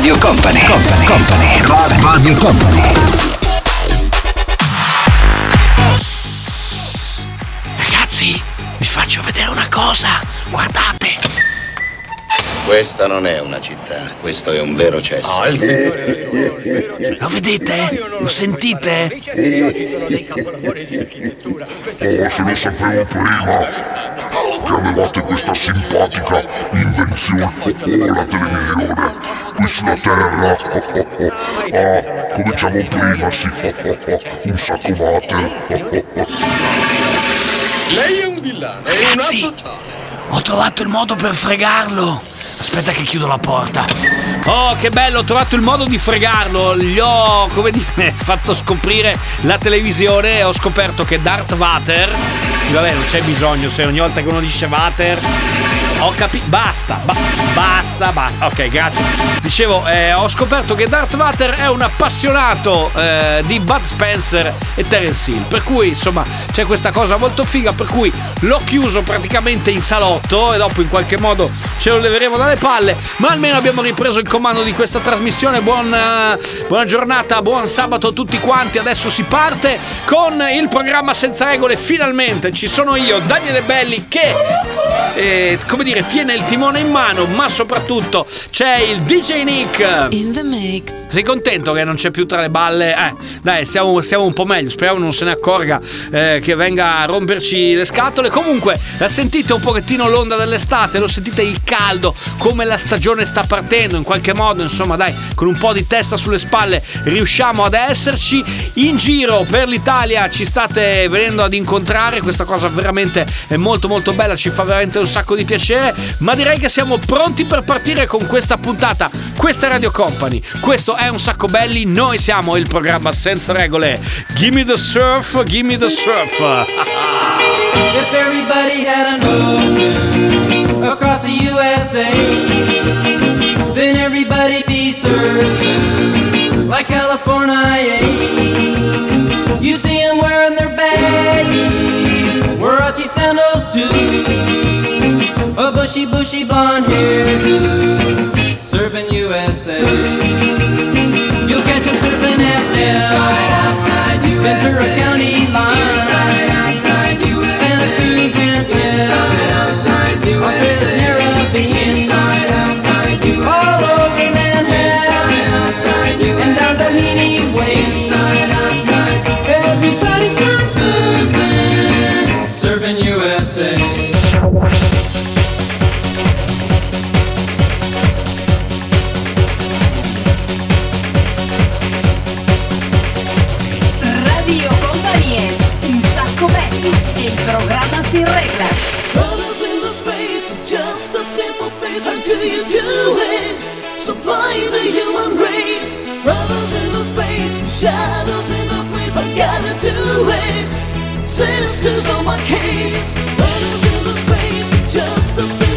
Radio Company, Company, Company, Radio Company. Ragazzi, vi faccio vedere una cosa. Guardate. Questa non è una città, questo è un vero cesso. Ah, il signore ha ragione, il vero cesso. Lo vedete? Lo sentite? Oh, se lo sapevo prima che avevate questa simpatica invenzione, oh, oh, la televisione, qui sulla Terra. Oh, oh, oh. Ah, come diciamo prima, sì, oh, oh, oh, un sacco water. Oh, oh, oh. Lei è un villano, è un Ragazzi, ho trovato il modo per fregarlo. Aspetta che chiudo la porta. Oh, che bello, ho trovato il modo di fregarlo. Gli ho, come dire, fatto scoprire la televisione e ho scoperto che Darth Vader. Vabbè, non c'è bisogno, se ogni volta che uno dice Vader. Ho capito. Basta, ba- basta, basta. Ok, grazie. Dicevo, eh, ho scoperto che Darth Vader è un appassionato eh, di Bud Spencer e Terence Hill. Per cui, insomma, c'è questa cosa molto figa. Per cui l'ho chiuso praticamente in salotto e dopo in qualche modo ce lo leveremo dalle palle. Ma almeno abbiamo ripreso il comando di questa trasmissione. Buon, eh, buona giornata, buon sabato a tutti quanti. Adesso si parte con il programma senza regole. Finalmente ci sono io, Daniele Belli, che eh, come dire tiene il timone in mano, ma soprattutto c'è il DJ Nick. In the mix. Sei contento che non c'è più tra le balle? Eh, dai, stiamo, stiamo un po' meglio. Speriamo non se ne accorga eh, che venga a romperci le scatole. Comunque, la sentite un pochettino l'onda dell'estate, lo sentite il caldo, come la stagione sta partendo. In qualche modo, insomma, dai, con un po' di testa sulle spalle riusciamo ad esserci. In giro per l'Italia ci state venendo ad incontrare. Questa cosa veramente è molto, molto bella. Ci fa veramente un sacco di piacere. Ma direi che siamo pronti per partire con questa puntata. Questa è Radio Company. Questo è un sacco belli. Noi siamo il programma senza regole. Gimme the surf, gimme the surf. If everybody had an ocean across the USA, then everybody'd be surfing like California. You'd see bushy, bushy blonde hair, surfing USA. Sisters on my case. Brothers in the space, just a simple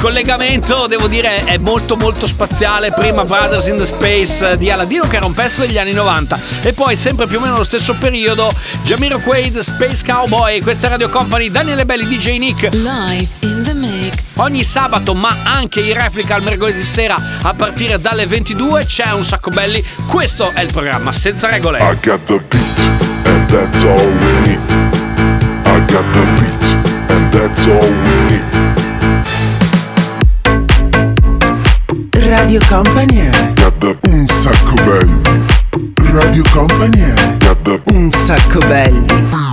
collegamento devo dire è molto molto spaziale. Prima Brothers in the Space di Aladino che era un pezzo degli anni 90 e poi sempre più o meno lo stesso periodo Jamiro Quaid, Space Cowboy, questa è Radio Company, Daniele Belli, DJ Nick. Live in the mix. Ogni sabato ma anche in replica al mercoledì sera a partire dalle 22 c'è un sacco belli. Questo è il programma senza regole. I got the beat, and that's all we need. I got the beat, and that's all we need. Radio Company the un sacco belli. Radio Company the un sacco belli.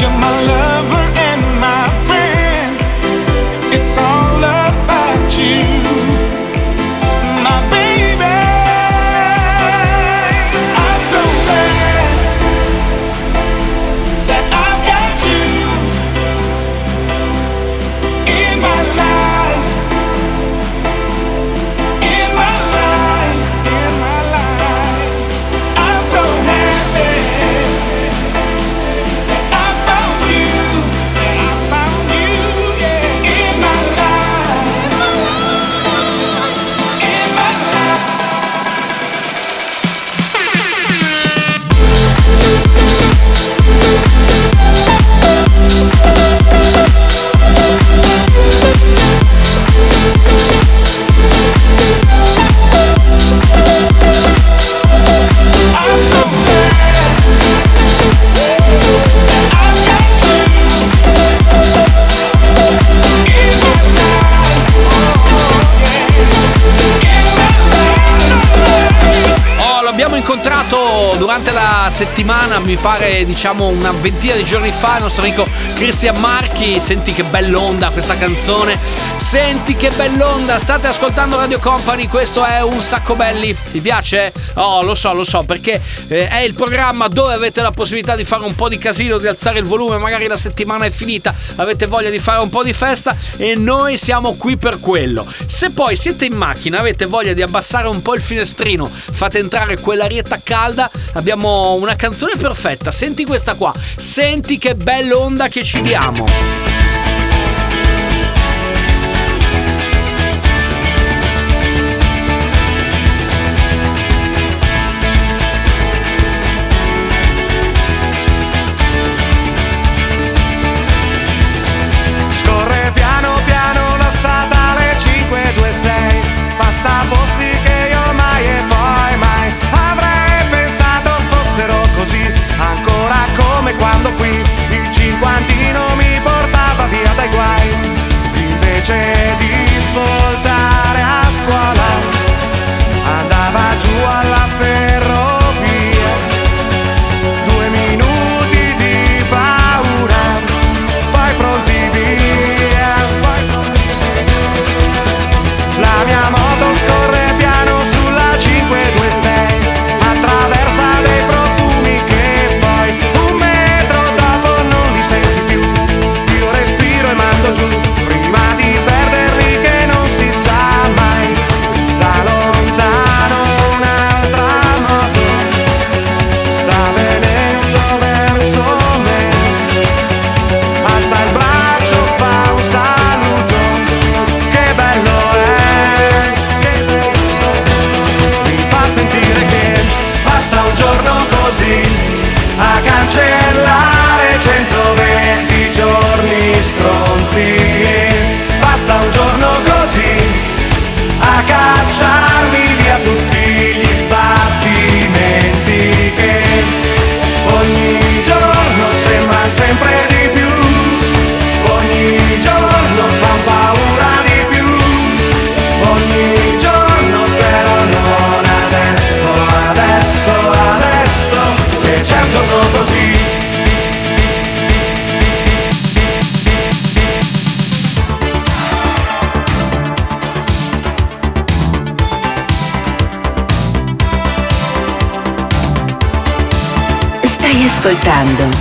You're my lover mi pare diciamo una ventina di giorni fa, il nostro amico Cristian Marchi. Senti che bell'onda questa canzone. Senti che bell'onda, state ascoltando Radio Company, questo è un sacco belli. Ti piace? Oh, lo so, lo so, perché eh, è il programma dove avete la possibilità di fare un po' di casino, di alzare il volume, magari la settimana è finita, avete voglia di fare un po' di festa e noi siamo qui per quello. Se poi siete in macchina, avete voglia di abbassare un po' il finestrino, fate entrare quell'arietta calda, abbiamo una canzone perfetta. Senti questa qua, senti che bella onda che ci diamo.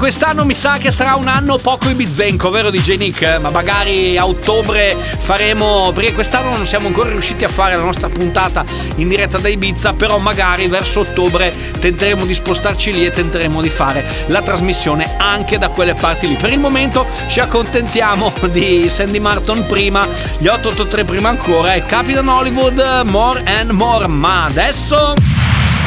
Quest'anno mi sa che sarà un anno poco ibizenco, vero DJ Nick? Ma magari a ottobre faremo, perché quest'anno non siamo ancora riusciti a fare la nostra puntata in diretta da Ibiza, però magari verso ottobre tenteremo di spostarci lì e tenteremo di fare la trasmissione anche da quelle parti lì. Per il momento ci accontentiamo di Sandy Martin prima, gli 883 prima ancora e Capitan Hollywood More and More, ma adesso...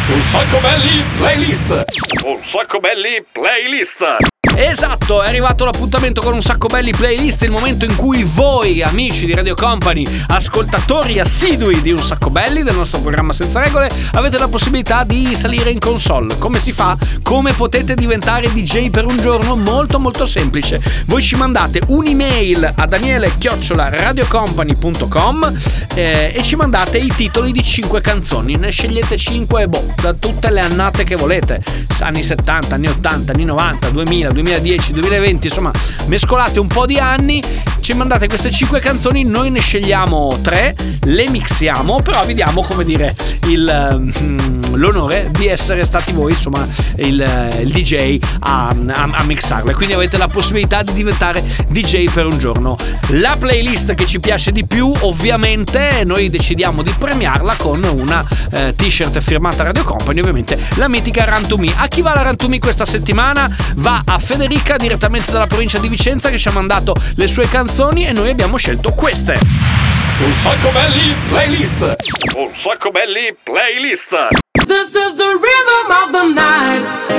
Un sacco belli playlist. Un sacco belli playlist. Esatto, è arrivato l'appuntamento con un sacco belli playlist, il momento in cui voi, amici di Radio Company, ascoltatori assidui di un sacco belli del nostro programma senza regole, avete la possibilità di salire in console. Come si fa? Come potete diventare DJ per un giorno? Molto molto semplice. Voi ci mandate un'email a daniele-radiocompany.com eh, e ci mandate i titoli di 5 canzoni. Ne scegliete 5 boh, da tutte le annate che volete. Anni 70, anni 80, anni 90, 2000, 2010, 2020, insomma, mescolate un po' di anni, ci mandate queste 5 canzoni, noi ne scegliamo 3, le mixiamo, però vi diamo, come dire, il, mm, l'onore di essere stati voi, insomma, il, il DJ a, a, a mixarle. Quindi avete la possibilità di diventare DJ per un giorno. La playlist che ci piace di più, ovviamente, noi decidiamo di premiarla con una eh, t-shirt firmata Radio Company, ovviamente la mitica Me. A chi va la Me questa settimana? Va a Federica direttamente dalla provincia di Vicenza che ci ha mandato le sue canzoni e noi abbiamo scelto queste. Un sacco belli playlist. Un sacco belli playlist. This is the rhythm of the night.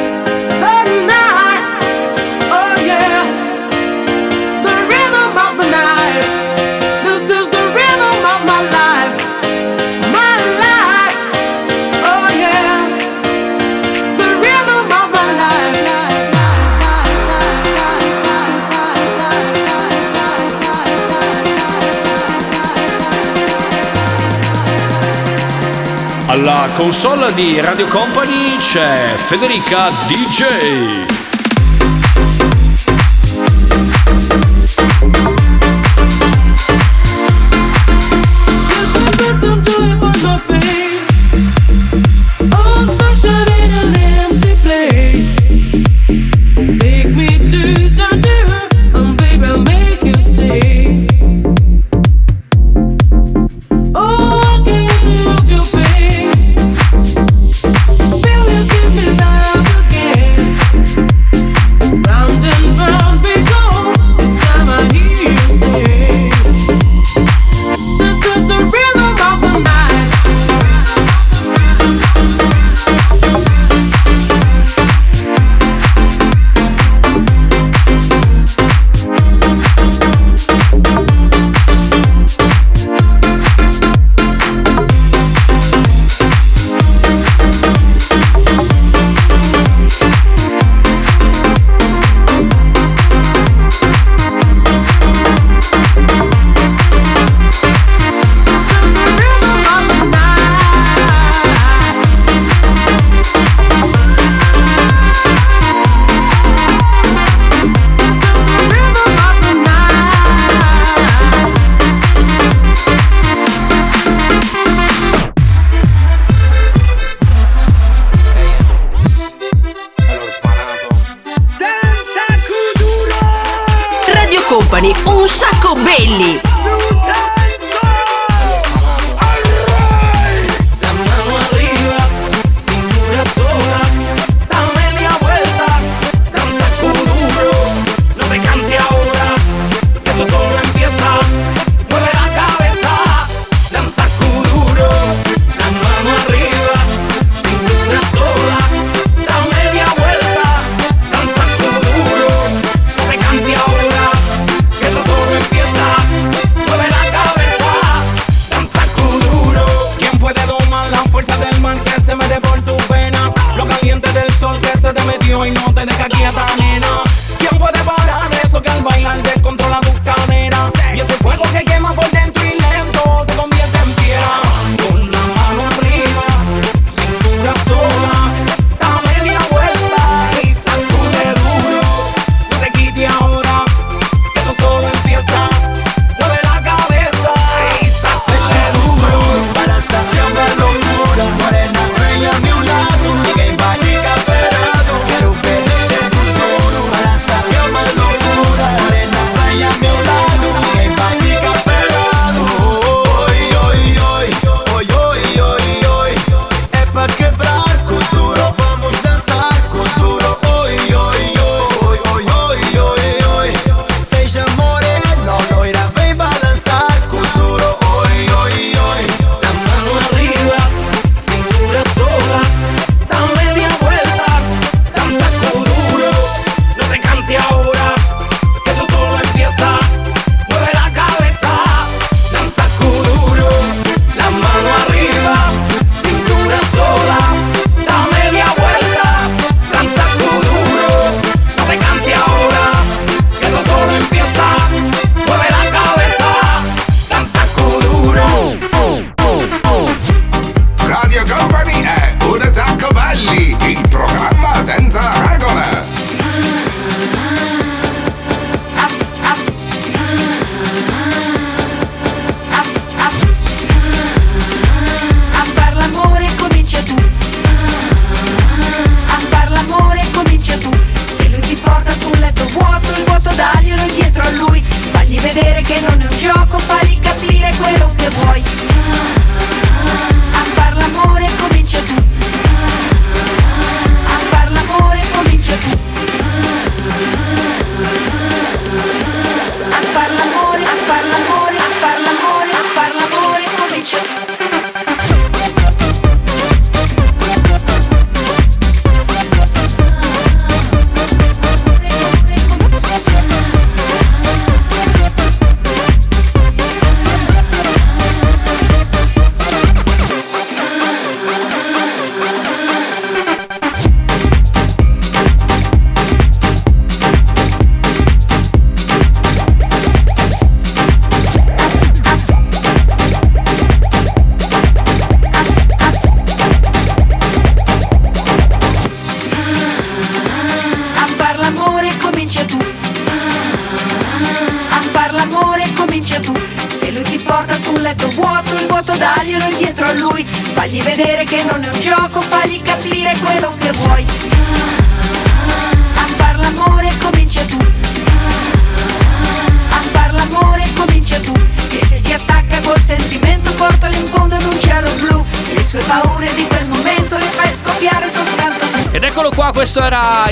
Console di Radio Company c'è Federica DJ. Some joy upon my face.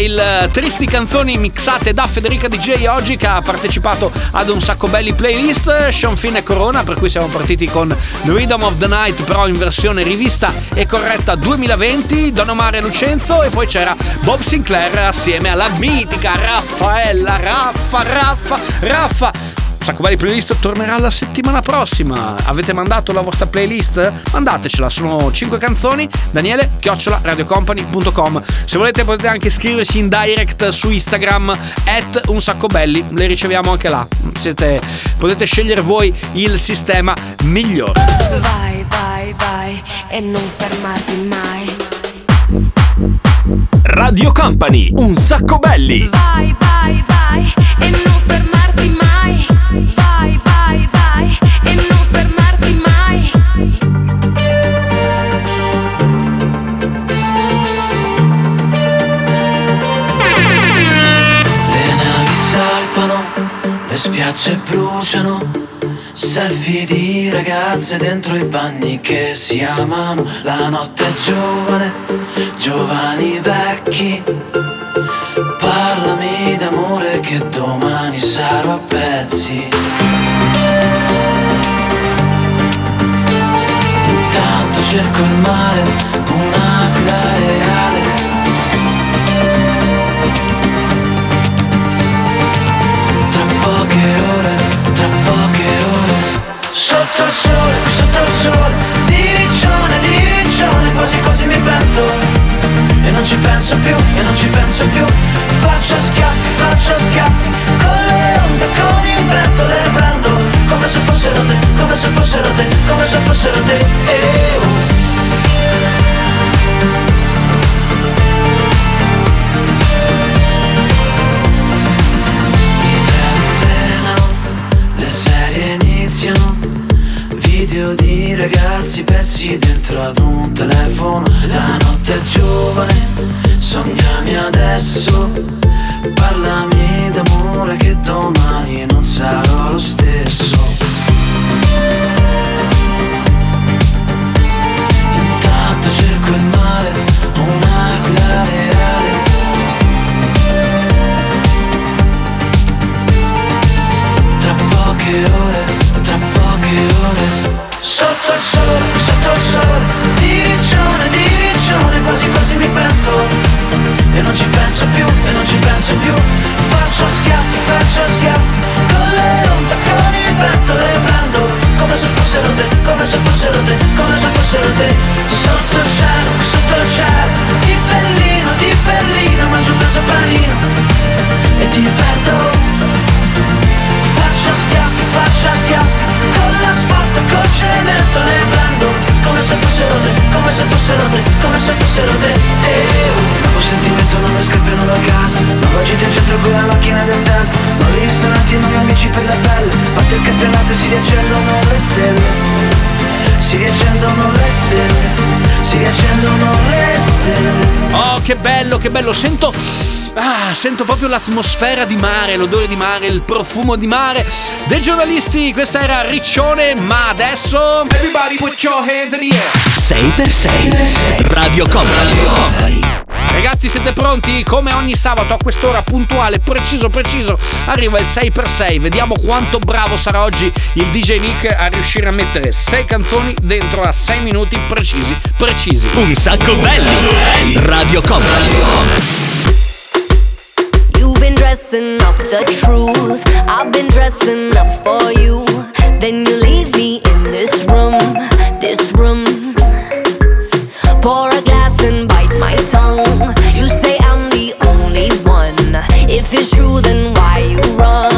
il eh, Tristi Canzoni mixate da Federica DJ oggi che ha partecipato ad un sacco belli playlist. Sean Finn e Corona per cui siamo partiti con The Rhythm of the Night però in versione rivista e corretta 2020 Don Omar e Lucenzo e poi c'era Bob Sinclair assieme alla mitica Raffaella Raffa Raffa Raffa Sacco Belli Playlist tornerà la settimana prossima. Avete mandato la vostra playlist? Mandatecela, sono 5 canzoni. Daniele, chiocciola, radiocompany.com. Se volete potete anche scriverci in direct su Instagram, at un sacco belli, le riceviamo anche là. Siete, potete scegliere voi il sistema migliore. Vai, vai, vai e non fermarti mai. Radio Company, un sacco belli. Vai, vai, vai e non fermarti mai spiagge bruciano, selfie di ragazze dentro i bagni che si amano, la notte è giovane, giovani vecchi, parlano d'amore che domani sarò a pezzi. Intanto cerco il mare, un'aquila reale. Tra poche ore, tra poche ore. Sotto il sole, sotto il sole, di riccione, di riccione, quasi quasi mi pento. E non ci penso più, e non ci penso più. Faccio schiaffi, faccio schiaffi, con le onde, con il vento le prendo. Come se fossero te, come se fossero te, come se fossero te. Eh, oh. Video di ragazzi pezzi dentro ad un telefono. La notte è giovane, sognami adesso. Parlami d'amore che domani non sarò lo stesso. Intanto cerco il mare, un'aquila reale. Tra poche ore, sole Di riccione, di riccione Quasi quasi mi pento E non ci penso più, e non ci penso più. Faccio schiaffi, faccio schiaffi Con le onde, con il vento le prendo. Come se fossero te, come se fossero te Come se fossero te. Sotto il cielo, sotto il cielo Di Berlino, di Berlino Mangio un peso panino. E ti fossero te, come se fossero te, come se fossero te eh, oh. Nuovo sentimento, nuove scappano da casa Nuova gita in centro con la macchina del tempo Nuovi ristoranti, nuovi amici per la pelle Parte il campionato e si riaccendono le stelle Si riaccendono le stelle Si riaccendono le stelle Oh, che bello, che bello. Sento. Ah, sento proprio l'atmosfera di mare, l'odore di mare, il profumo di mare. Dei giornalisti, questa era Riccione, ma adesso. Everybody put your hands in the air. 6x6 Radio Company Ragazzi, siete pronti? Come ogni sabato a quest'ora puntuale, preciso, preciso, arriva il 6x6. Vediamo quanto bravo sarà oggi il DJ Nick a riuscire a mettere 6 canzoni dentro a 6 minuti precisi, precisi. Un sacco belli Radio Company You've been dressing up the truth. I've been dressing up for you. Then you leave me in this room, this room. Pour a glass and bite my tongue. You say I'm the only one. If it's true, then why you running?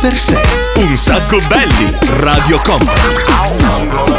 Per sei. Un sacco belli. Radio Company.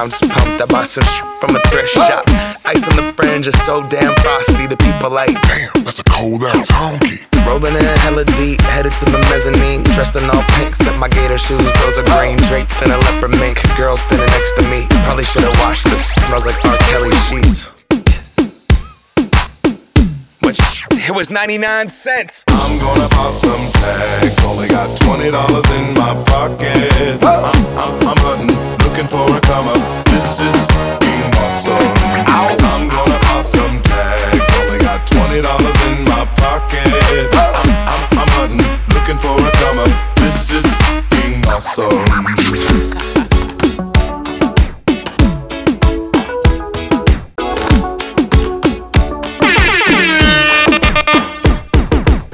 I'm just pumped. I bought some sh- from a thrift shop. Ice on the fringe is so damn frosty. The people like, damn, that's a cold ass honky. Rolling in hella deep, headed to the mezzanine. Dressed in all pink, set my gator shoes. Those are green, draped in a leopard mink. Girl standing next to me. Probably should've washed this. Smells like R. Kelly sheets. It was 99 cents. I'm gonna pop some tags. Only got twenty dollars in my pocket. I'm, I'm, I'm hunting, looking for a come up. This is being awesome. I'm gonna pop some tags. Only got twenty dollars in my pocket. I'm, I'm, I'm hunting, looking for a come up. This is being awesome.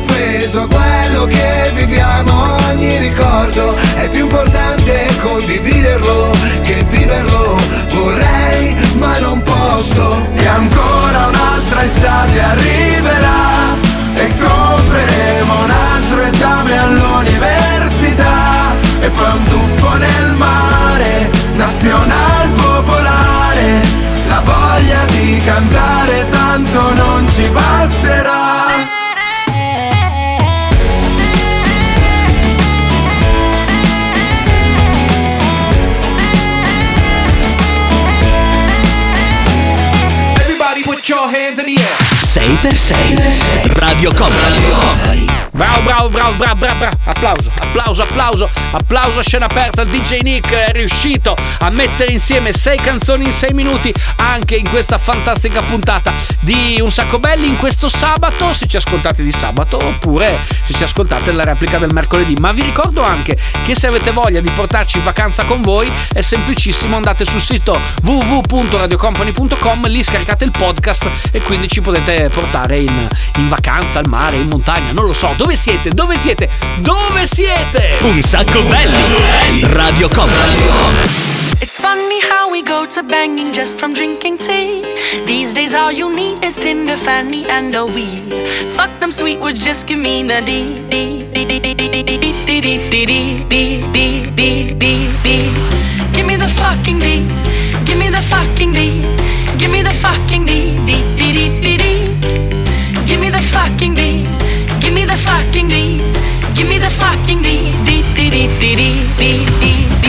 peso a quello che viviamo. Ogni ricordo è più importante condividerlo che viverlo. Vorrei ma non posso. E ancora un'altra estate arriverà e compreremo un altro esame all'università e poi un tuffo nel mare, nazional popolare, la voglia di cantare tanto non ci basterà. 6x6 Radio Company Bravo, bravo, bravo, bravo, bravo, bravo. Applauso, applauso, applauso, applauso scena aperta. DJ Nick è riuscito a mettere insieme sei canzoni in sei minuti anche in questa fantastica puntata di Un Sacco Belli in questo sabato, se ci ascoltate di sabato oppure se ci ascoltate la replica del mercoledì. Ma vi ricordo anche che se avete voglia di portarci in vacanza con voi è semplicissimo, andate sul sito www.radiocompany.com, lì scaricate il podcast e quindi ci potete portare in, in vacanza, al mare, in montagna, non lo so. Dove siete? Dove siete? Dove siete? Un sacco belli Radio Company It's funny how we go to banging just from drinking tea. These days, all you need is Tinder, Fanny, and a weed. Fuck them sweet words, just give me the D D D D D D D D D D D D D D D D. Give me the fucking D. Give me the fucking D. Give me the fucking D D D fucking Give me the fucking D. Give me the fucking D. Dee dee dee dee dee dee.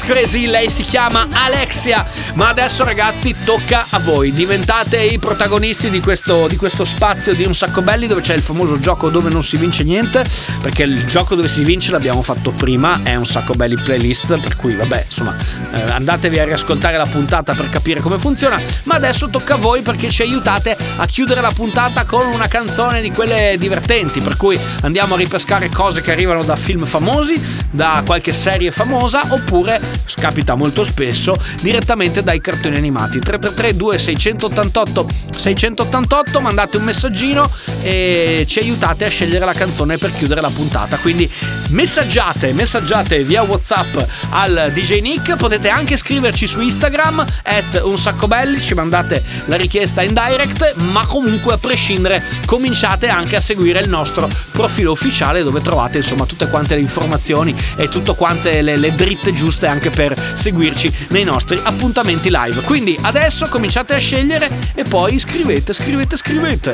Is Crazy, lei si chiama Alexia. Ma adesso ragazzi tocca a voi, diventate i protagonisti di questo, di questo spazio di Un Sacco Belli dove c'è il famoso gioco dove non si vince niente, perché il gioco dove si vince l'abbiamo fatto prima, è Un Sacco Belli playlist, per cui vabbè insomma eh, andatevi a riascoltare la puntata per capire come funziona, ma adesso tocca a voi perché ci aiutate a chiudere la puntata con una canzone di quelle divertenti, per cui andiamo a ripescare cose che arrivano da film famosi, da qualche serie famosa oppure, capita molto spesso, direttamente dai cartoni animati. 333 2688 688 mandate un messaggino e ci aiutate a scegliere la canzone per chiudere la puntata. Quindi messaggiate, messaggiate via WhatsApp al DJ Nick, potete anche scriverci su Instagram at un sacco belli, ci mandate la richiesta in direct, ma comunque a prescindere cominciate anche a seguire il nostro profilo ufficiale dove trovate insomma tutte quante le informazioni e tutte quante le, le dritte giuste anche per seguirci nei nostri appuntamenti live. Quindi adesso cominciate a scegliere e poi scrivete, scrivete, scrivete.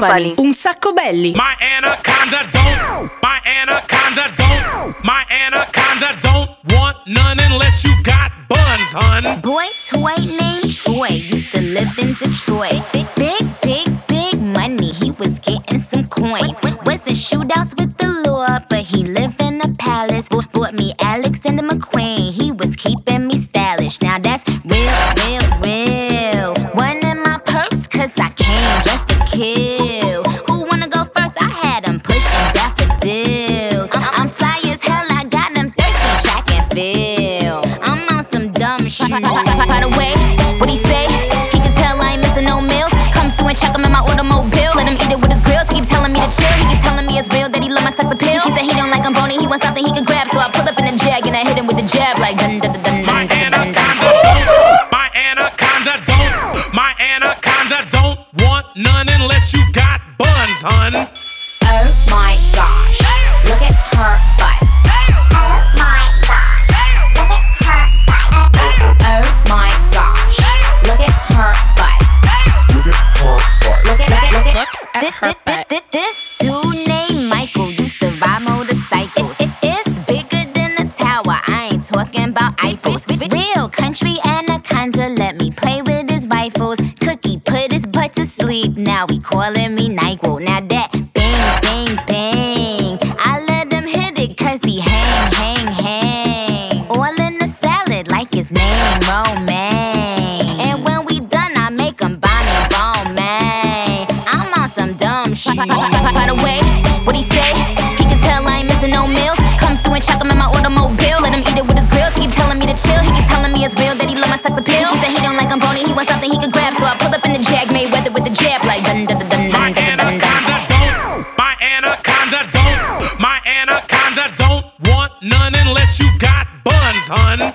Company. Un sacco belli. My anaconda don't, my anaconda don't, my anaconda don't want none unless you got buns, hun. Boy toy named Troy used to live in Detroit. Big, big, big money. He was getting some coins. Was in shootouts with the law, but he lived in a palace. Bought, bought me Alexander McQueen. He was keeping me stylish. Now that's real, real, real. Up in a jag and I hit him with the jab like dun dun dun I pull up in the jag, made weather with the jab like dun dun dun dun dun dun dun dun. My anaconda don't, my anaconda don't want none unless you got buns, hun.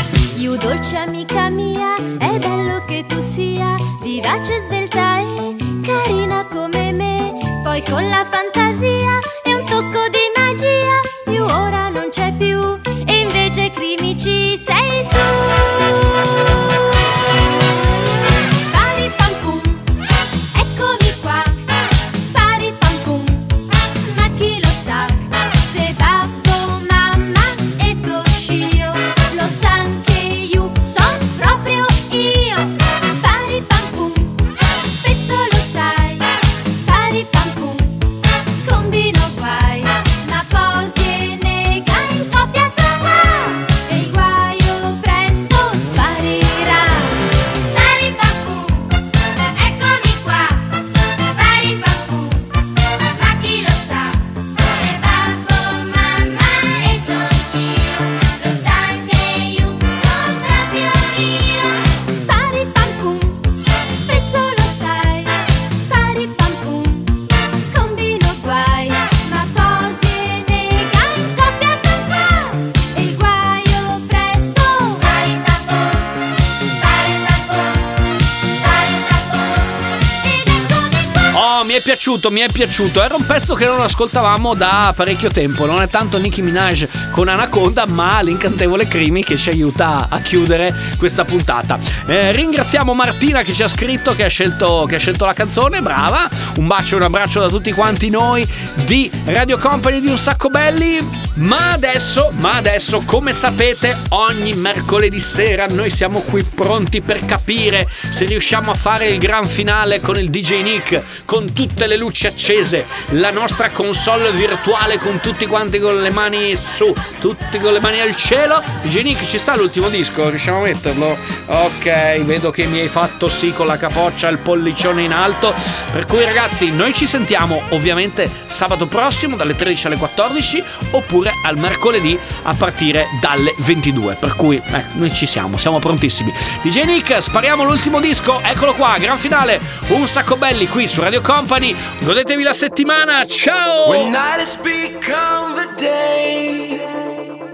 Piaciuto, mi è piaciuto. Era un pezzo che non ascoltavamo da parecchio tempo. Non è tanto Nicki Minaj con Anaconda, ma l'incantevole Crimi che ci aiuta a chiudere questa puntata. Eh, ringraziamo Martina che ci ha scritto, che ha, scelto, che ha scelto la canzone. Brava. Un bacio e un abbraccio da tutti quanti noi di Radio Company di Un Sacco Belli. Ma adesso, ma adesso, come sapete, ogni mercoledì sera noi siamo qui pronti per capire se riusciamo a fare il gran finale con il DJ Nick, con tutte le luci accese, la nostra console virtuale con tutti quanti con le mani su, tutti con le mani al cielo. DJ Nick ci sta l'ultimo disco, riusciamo a metterlo? Ok, vedo che mi hai fatto sì con la capoccia e il pollicione in alto. Per cui ragazzi, noi ci sentiamo ovviamente sabato prossimo dalle 13 alle 14 oppure al mercoledì a partire dalle 22. Per cui eh, noi ci siamo, siamo prontissimi. DJ Nick, spariamo l'ultimo disco, eccolo qua, gran finale, un sacco belli qui su Radio Company. Godetevi la settimana, ciao! When night has become the day,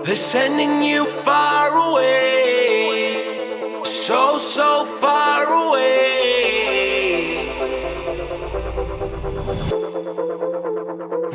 they're sending you far away, so so far away.